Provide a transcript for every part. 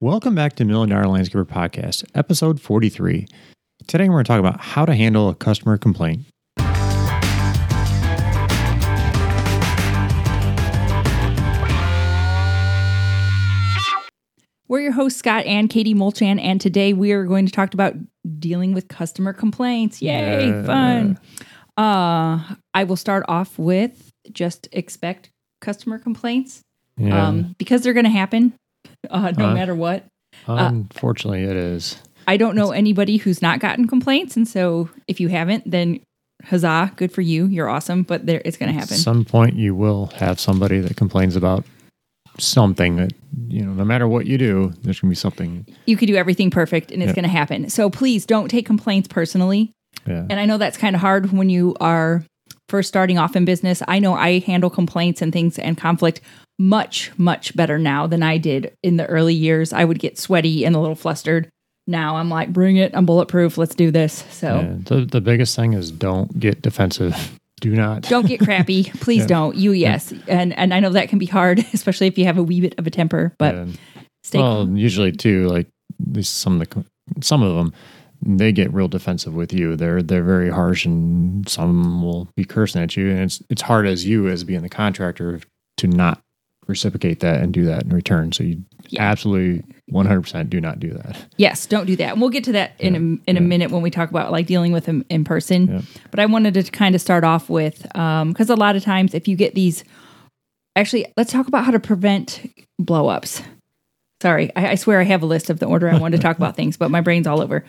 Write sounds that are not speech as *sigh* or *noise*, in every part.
Welcome back to Million Dollar Landscaper Podcast, episode 43. Today we're going to talk about how to handle a customer complaint. We're your hosts, Scott and Katie Molchan, and today we are going to talk about dealing with customer complaints. Yay, Yeah. fun. Uh, I will start off with just expect customer complaints Yeah. um, because they're going to happen *laughs* uh, no Uh, matter what. Unfortunately, it is. I don't know anybody who's not gotten complaints, and so if you haven't, then huzzah, good for you. You're awesome, but there, it's going to happen. At some point, you will have somebody that complains about something that, you know, no matter what you do, there's going to be something. you could do everything perfect, and it's Yeah. going to happen. So please don't take complaints personally. Yeah. And I know that's kind of hard when you are first starting off in business. I know I handle complaints and things and conflict much, much better now than I did in the early years. I would get sweaty and a little flustered. Now I'm like, bring it. I'm bulletproof. Let's do this. So Yeah. The, the biggest thing is don't get defensive. *laughs* Do not. don't get crappy. *laughs* Please Yeah. don't. You, yes. And and I know that can be hard, *laughs* especially if you have a wee bit of a temper, but stay well, usually too, like at least some of the some of them, they get real defensive with you. They're they're very harsh, and some will be cursing at you. And it's it's hard as you as being the contractor to not reciprocate that and do that in return. So you Yeah. absolutely one hundred percent do not do that. Yes, don't do that. And we'll get to that in a, in a minute when we talk about like dealing with them in person. Yeah. But I wanted to kind of start off with um, because a lot of times if you get these, actually, let's talk about how to prevent blow ups. Sorry, I, I swear I have a list of the order I wanted to talk about *laughs* things, but my brain's all over.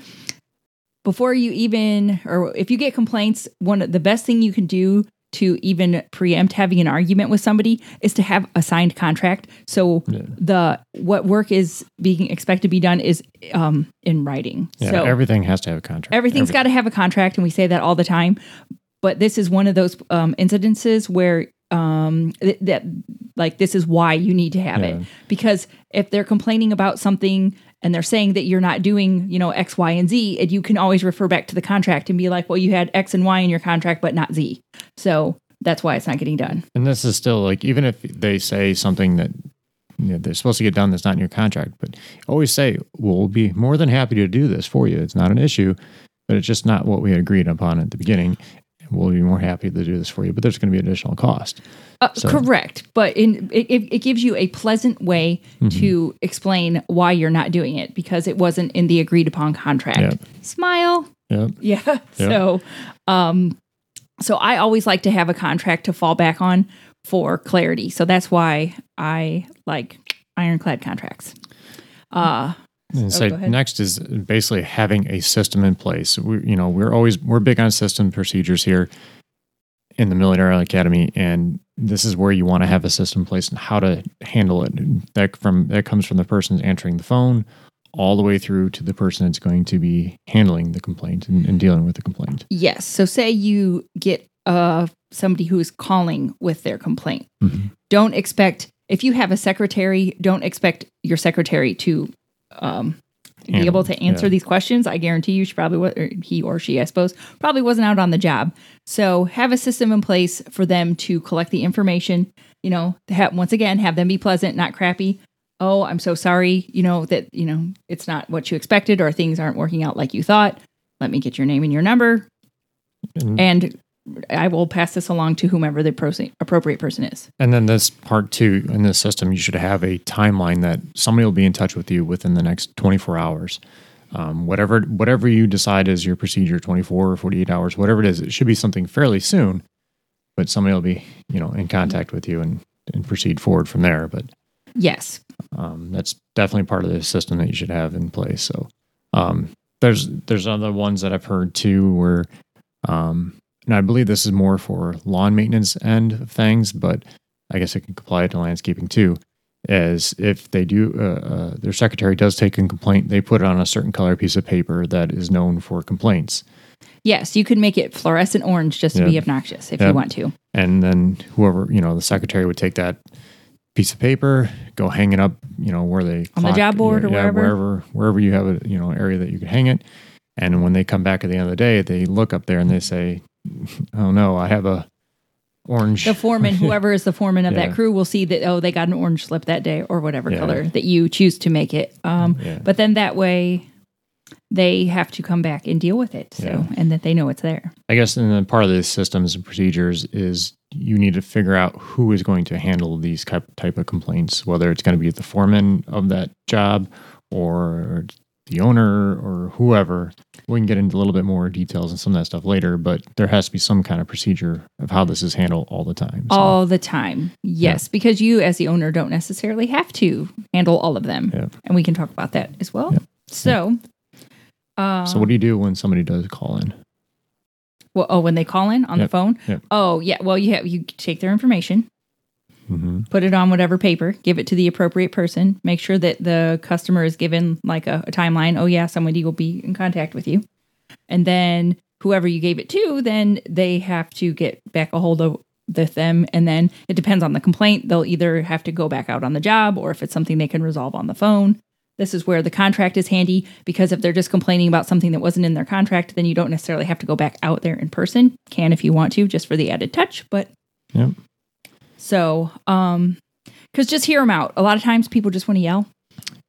Before you even, or if you get complaints, one of the best thing you can do to even preempt having an argument with somebody is to have a signed contract. So Yeah. the what work is being expected to be done is um, in writing. Yeah, so everything has to have a contract. everything's got to have a contract, and we say that all the time. But this is one of those um, incidences where um, th- that like this is why you need to have Yeah. it because if they're complaining about something and they're saying that you're not doing you know X, Y, and Z, and you can always refer back to the contract and be like, well, you had X and Y in your contract, but not Z. So that's why it's not getting done. And this is still like even if they say something that you know, they're supposed to get done that's not in your contract, but always say, well, "We'll be more than happy to do this for you. It's not an issue, but it's just not what we agreed upon at the beginning. We'll be more happy to do this for you, but there's going to be additional cost." Uh, So- Correct, but in it, it gives you a pleasant way Mm-hmm. to explain why you're not doing it because it wasn't in the agreed upon contract. Yep. Smile, Yep. *laughs* yeah. So, um, so I always like to have a contract to fall back on for clarity. So that's why I like ironclad contracts. Uh, And so go next is basically having a system in place. We, you know, we're always we're big on system procedures here in the Military Academy, and this is where you want to have a system in place and how to handle it. That from that comes from the person answering the phone all the way through to the person that's going to be handling the complaint and, and dealing with the complaint. yes. So say you get uh somebody who is calling with their complaint. Mhm. don't expect if you have a secretary don't expect your secretary to um, be able to answer yeah. these questions. I guarantee you she probably was or he or she i suppose probably wasn't out on the job. So have a system in place for them to collect the information you know have, once again have them be pleasant not crappy. Oh i'm so sorry you know that you know it's not what you expected or things aren't working out like you thought. Let me get your name and your number. And, and i will pass this along to whomever the appropriate person is and then this part two in this system, you should have a timeline that somebody will be in touch with you within the next 24 hours. Um, whatever whatever you decide is your procedure, 24 or 48 hours, whatever it is, it should be something fairly soon. But somebody will be, you know, in contact with you and, and proceed forward from there. But yes um, that's definitely part of the system that you should have in place. So um, there's there's other ones that I've heard too where, um, and I believe this is more for lawn maintenance end of things, but I guess it can apply to landscaping too. As if they do, uh, uh, their secretary does take a complaint, they put it on a certain color piece of paper that is known for complaints. Yes, you could make it fluorescent orange just to be obnoxious if you want to. and then whoever you know the secretary would take that piece of paper go hang it up you know where they On the job board or yeah, wherever? wherever wherever you have a you know area that you can hang it and when they come back at the end of the day they look up there and they say oh no i have a orange. the foreman, *laughs* whoever is the foreman of Yeah. that crew, will see that oh, they got an orange slip that day or whatever Yeah. color that you choose to make it. Um, Yeah. But then that way, they have to come back and deal with it. So and that they know it's there. I guess and then part of the systems and procedures is you need to figure out who is going to handle these type type of complaints, whether it's going to be the foreman of that job or the owner or whoever. We can get into a little bit more details and some of that stuff later, but there has to be some kind of procedure of how this is handled all the time. So, all the time. Yes, because you as the owner don't necessarily have to handle all of them. Yeah. And we can talk about that as well. Yeah. So, uh, so what do you do when somebody does call in? well, oh, when they call in on Yep. the phone. Yep. Oh, yeah. Well, you have you take their information, hmm put it on whatever paper, give it to the appropriate person, make sure that the customer is given like a, a timeline. Oh, yeah, somebody will be in contact with you. And then whoever you gave it to, then they have to get back a hold of with them. And then it depends on the complaint. They'll either have to go back out on the job or if it's something they can resolve on the phone. This is where the contract is handy because if they're just complaining about something that wasn't in their contract, then you don't necessarily have to go back out there in person. Can if you want to, just for the added touch. But Yep. So, um, because just hear them out. A lot of times people just want to yell.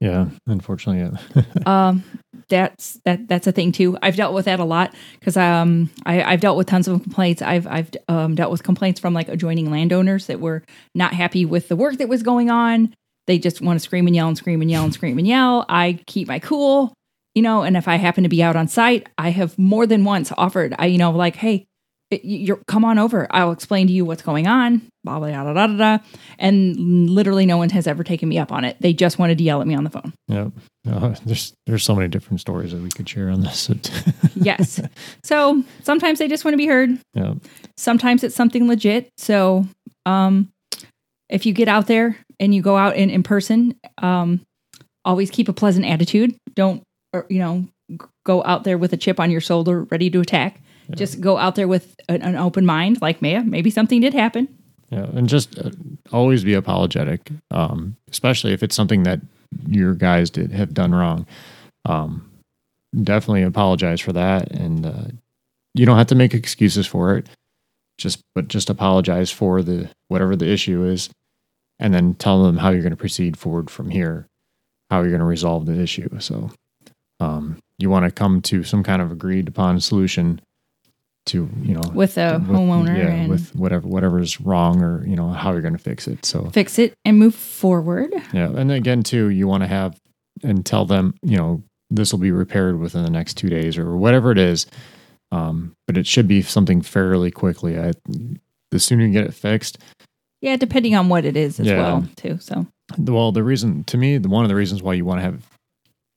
Yeah, unfortunately, yeah. *laughs* Um, that's that that's a thing too. I've dealt with that a lot because um I, I've dealt with tons of complaints. I've I've um, dealt with complaints from like adjoining landowners that were not happy with the work that was going on. They just want to scream and yell and scream and yell and scream and yell. I keep my cool, you know. And if I happen to be out on site, I have more than once offered. I you know like hey. You're come on over. I'll explain to you what's going on. Blah blah blah blah blah. And literally, no one has ever taken me up on it. They just wanted to yell at me on the phone. Yep. Uh, there's there's so many different stories that we could share on this. *laughs* yes. So sometimes they just want to be heard. yeah. Sometimes it's something legit. So um, if you get out there and you go out in, in person, um, always keep a pleasant attitude. Don't, or, you know, go out there with a chip on your shoulder ready to attack. Just go out there with an, an open mind, like Maya. Maybe something did happen. Yeah, and just uh, always be apologetic, um, especially if it's something that your guys did have done wrong. Um, definitely apologize for that, and uh, you don't have to make excuses for it. Just but just apologize for the whatever the issue is, and then tell them how you're going to proceed forward from here, how you're going to resolve the issue. So, um, you want to come to some kind of agreed upon solution to you know With the with- homeowner yeah, and- with whatever whatever's wrong or you know how you're going to fix it. So Fix it and move forward. yeah, and again too, you want to have and tell them you know this will be repaired within the next two days or whatever it is. Um, but it should be something fairly quickly. I, the sooner you get it fixed, Yeah, depending on what it is as Yeah. well, too. So well, the reason to me, the one of the reasons why you want to have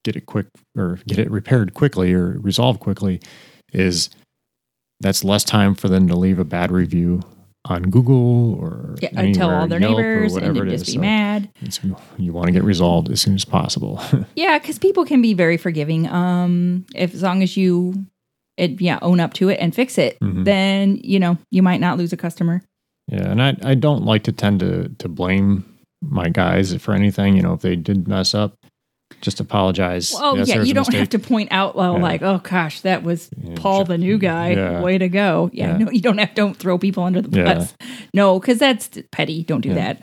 get it quick or get it repaired quickly or resolved quickly is that's less time for them to leave a bad review on Google or yeah, and tell all their Yelp neighbors and then just be So mad. you want to get resolved as soon as possible. *laughs* Yeah, because people can be very forgiving. Um, if as long as you, it, yeah, own up to it and fix it, Mhm. then you know you might not lose a customer. yeah, and I I don't like to tend to to blame my guys for anything. You know, if they did mess up, just apologize. Oh Yes, yeah, you don't have to point out well, Yeah. like, oh gosh, that was Yeah, Paul, the new guy. Yeah. Way to go. Yeah, no, you don't have. Don't throw people under the bus. No, because that's petty. Don't do that.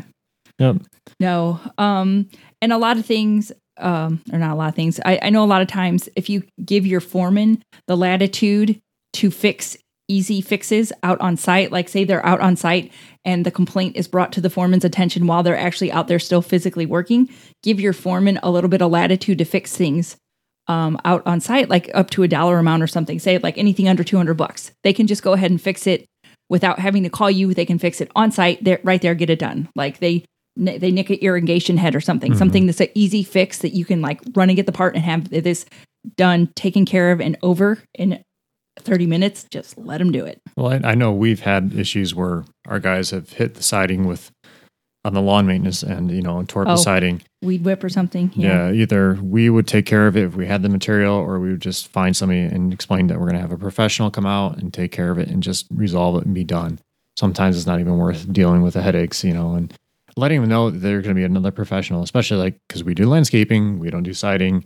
Yep. No. Um, and a lot of things, um, or not a lot of things. I, I know a lot of times if you give your foreman the latitude to fix easy fixes out on site, like say they're out on site and the complaint is brought to the foreman's attention while they're actually out there still physically working, give your foreman a little bit of latitude to fix things um, out on site, like up to a dollar amount or something. Say like anything under 200 bucks. They can just go ahead and fix it without having to call you. They can fix it on site. They're right there, get it done. Like they they nick an irrigation head or something, Mhm. something that's an easy fix that you can like run and get the part and have this done, taken care of, and over in 30 minutes. Just let them do it. Well, I, I know we've had issues where our guys have hit the siding with on the lawn maintenance and you know tore up Oh. the siding. Weed whip or something. Yeah. either we would take care of it if we had the material, or we would just find somebody and explain that we're going to have a professional come out and take care of it and just resolve it and be done. Sometimes it's not even worth dealing with the headaches, you know, and letting them know that they're going to be another professional, especially like because we do landscaping, we don't do siding.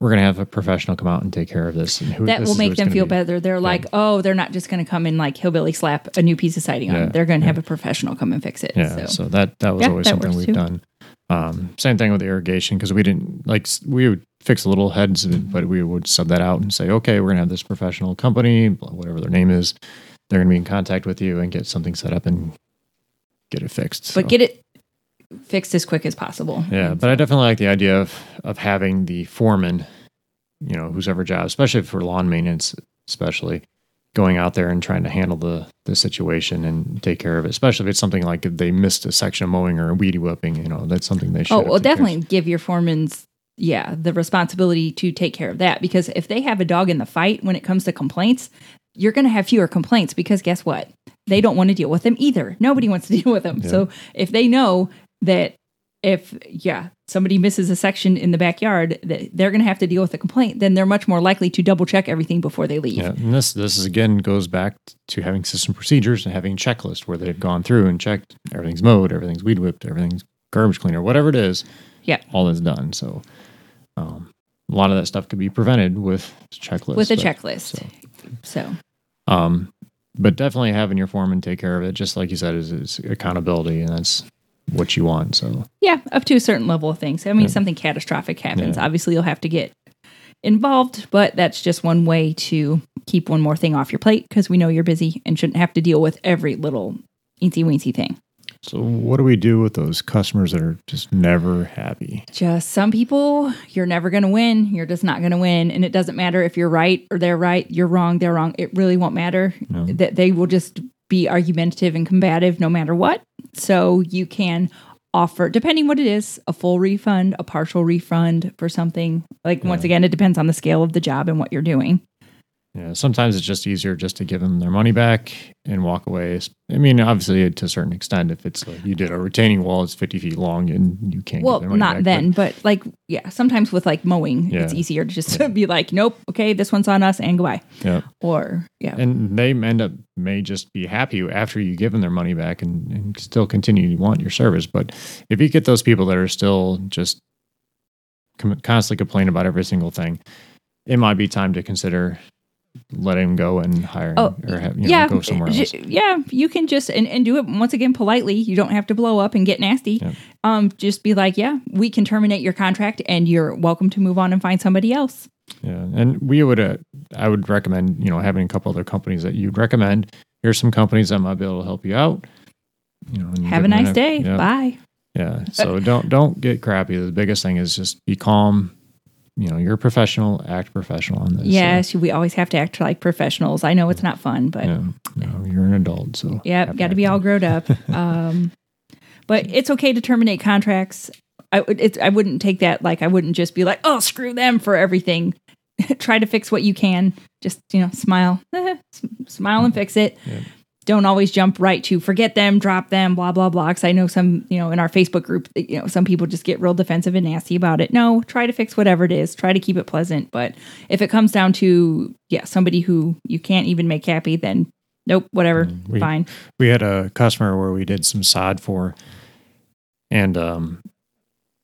We're going to have a professional come out and take care of this. And who, that this will make them feel be. better. They're like, oh, they're not just going to come and like hillbilly slap a new piece of siding on. Yeah, They're going to yeah. have a professional come and fix it. Yeah, so, so. that that was Yeah, always that something we've too. done. Um, same thing with irrigation because we didn't like we would fix the little heads, but we would sub that out and say, okay, we're gonna have this professional company, whatever their name is, they're gonna be in contact with you and get something set up and get it fixed. but So, get it fixed as quick as possible. yeah, but I definitely like the idea of of having the foreman, you know, whose ever job, especially for lawn maintenance, especially going out there and trying to handle the the situation and take care of it. Especially if it's something like if they missed a section of mowing or a weedy whipping, you know, that's something they should. Oh, well, definitely give your foremans, yeah, the responsibility to take care of that. Because if they have a dog in the fight when it comes to complaints, you're going to have fewer complaints because guess what? They don't want to deal with them either. Nobody wants to *laughs* deal with them. Yeah. So if they know that if, yeah, somebody misses a section in the backyard that they're going to have to deal with a complaint, then they're much more likely to double check everything before they leave. Yeah, and this this is again goes back to having system procedures and having a checklist where they've gone through and checked everything's mowed, everything's weed whipped, everything's garbage cleaner, whatever it is. Yeah. all is done. So, um, a lot of that stuff could be prevented with checklists. With a but- checklist. so- So, Um, but definitely having your foreman take care of it, just like you said, is, is accountability, and that's what you want. So, Yeah, up to a certain level of things. I mean, Yeah. something catastrophic happens. Yeah. Obviously, you'll have to get involved, but that's just one way to keep one more thing off your plate because we know you're busy and shouldn't have to deal with every little eensy weensy thing. so what do we do with those customers that are just never happy? Just some people, you're never going to win. You're just not going to win. And it doesn't matter if you're right or they're right, you're wrong, they're wrong. It really won't matter. No. That they will just be argumentative and combative no matter what. So you can offer, depending what it is, a full refund, a partial refund for something. Like once again, it depends on the scale of the job and what you're doing. Yeah, sometimes it's just easier just to give them their money back and walk away. I mean, obviously, to a certain extent, if it's like you did a retaining wall, it's 50 feet long and you can't Well, get their money not back, then, but, like, yeah, sometimes with like mowing, it's easier to just *laughs* be like, nope, okay, this one's on us and goodbye. But, yeah. Or, yeah. And they end up, may just be happy after you give them their money back and, and still continue to want your service. But if you get those people that are still just com- constantly complain about every single thing, it might be time to consider letting them go and hiring Oh, or have, you know, yeah, go somewhere else. Yeah, you can just and, and do it once again politely. You don't have to blow up and get nasty. Um, just be like, yeah, we can terminate your contract, and you're welcome to move on and find somebody else. Yeah, and we would, uh, I would recommend, you know, having a couple other companies that you'd recommend. Here's some companies that might be able to help you out. You know, and Have a nice day. Yeah, Bye. yeah. So don't don't get crappy. The biggest thing is just be calm. You know, you're a professional. Act professional on this. so, Yes, we always have to act like professionals. I know it's not fun, but yeah, know, you're an adult, so yeah, got to be all grown up. *laughs* Um, but it's okay to terminate contracts. I I wouldn't take that like I wouldn't just be like, oh, screw them for everything. *laughs* Try to fix what you can. Just you know, smile, *laughs* smile and fix it. Yeah. Don't always jump right to forget them, drop them, blah blah blah. Because I know some, you know, in our Facebook group, you know, some people just get real defensive and nasty about it. No, try to fix whatever it is. Try to keep it pleasant. But if it comes down to yeah, somebody who you can't even make happy, then nope, whatever, Mm, we- fine. we had a customer where we did some sod for, and um,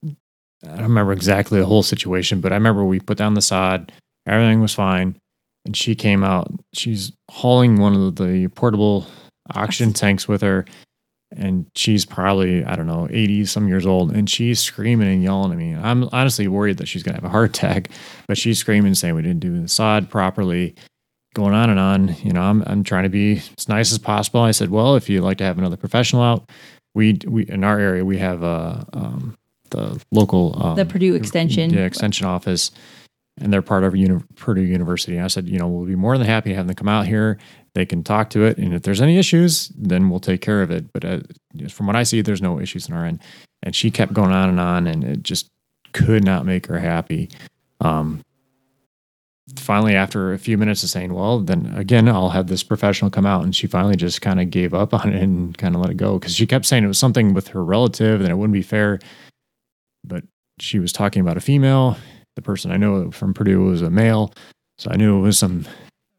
I don't remember exactly the whole situation, but I remember we put down the sod, everything was fine, and she came out. She's hauling one of the portable oxygen tanks with her, and she's probably I don't know eighty some years old, and she's screaming and yelling at me. I'm honestly worried that she's gonna have a heart attack, but she's screaming, saying we didn't do the sod properly going on and on. You know, I'm I'm trying to be as nice as possible. I said, well, if you'd like to have another professional out, we we in our area we have uh, um, the local um, The Purdue Extension. yeah extension office, and they're part of uni- Purdue University. I said, you know, we'll be more than happy to them come out here. They can talk to it, and if there's any issues, then we'll take care of it. But uh, from what I see, there's no issues in our end. And she kept going on and on, and it just could not make her happy. Um, finally, after a few minutes of saying, "Well, then again, I'll have this professional come out," and she finally just kind of gave up *laughs* on it and kind of let it go because she kept saying it was something with her relative and it wouldn't be fair. But she was talking about a female. The person I know from Purdue was a male, so I knew it was some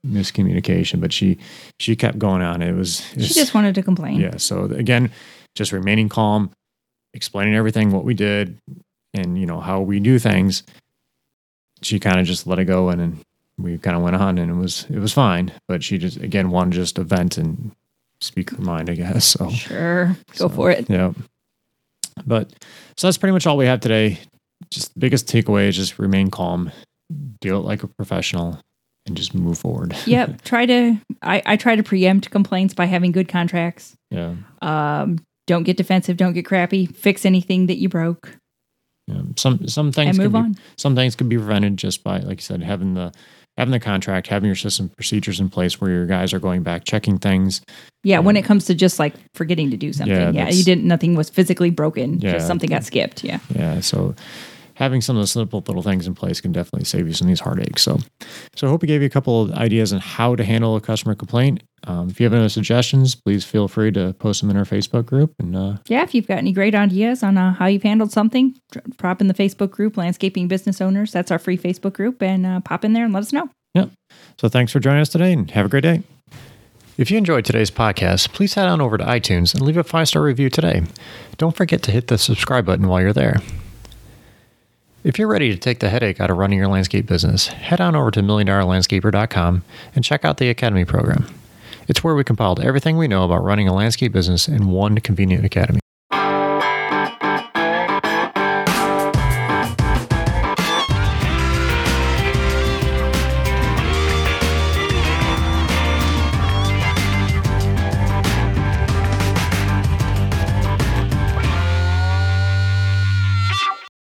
miscommunication. But she she kept going on. It was She just wanted to complain. yeah. So again, just remaining calm, explaining everything, what we did, and you know how we do things. she kind of just let it go and, and we kind of went on and it was it was fine. But she just again wanted just to vent and speak her mind, I guess. So Sure. Go So, for it. yeah. But so that's pretty much all we have today. Just the biggest takeaway is just remain calm, deal it like a professional, and just move forward. *laughs* Yep. Try to I, I try to preempt complaints by having good contracts. yeah. Um, don't get defensive, don't get crappy. Fix anything that you broke yeah. Some some things move be on. some things could be prevented just by, like you said, having the having the contract, having your system procedures in place where your guys are going back, checking things. Yeah, when it comes to just like forgetting to do something. Yeah, Yeah, you didn't nothing was physically broken. Yeah. Just something got skipped. Yeah. Yeah. So having some of the simple little things in place can definitely save you some of these heartaches. So so I hope we gave you a couple of ideas on how to handle a customer complaint. Um, if you have any suggestions, please feel free to post them in our Facebook group. And uh, Yeah, if you've got any great ideas on uh, how you've handled something, dr- drop in the Facebook group, Landscaping Business Owners. That's our free Facebook group, and uh, pop in there and let us know. Yep. So thanks for joining us today and have a great day. If you enjoyed today's podcast, please head on over to iTunes and leave a five star review today. Don't forget to hit the subscribe button while you're there. If you're ready to take the headache out of running your landscape business, head on over to milliondollarlandscaper.com and check out the Academy program. It's where we compiled everything we know about running a landscape business in one convenient academy.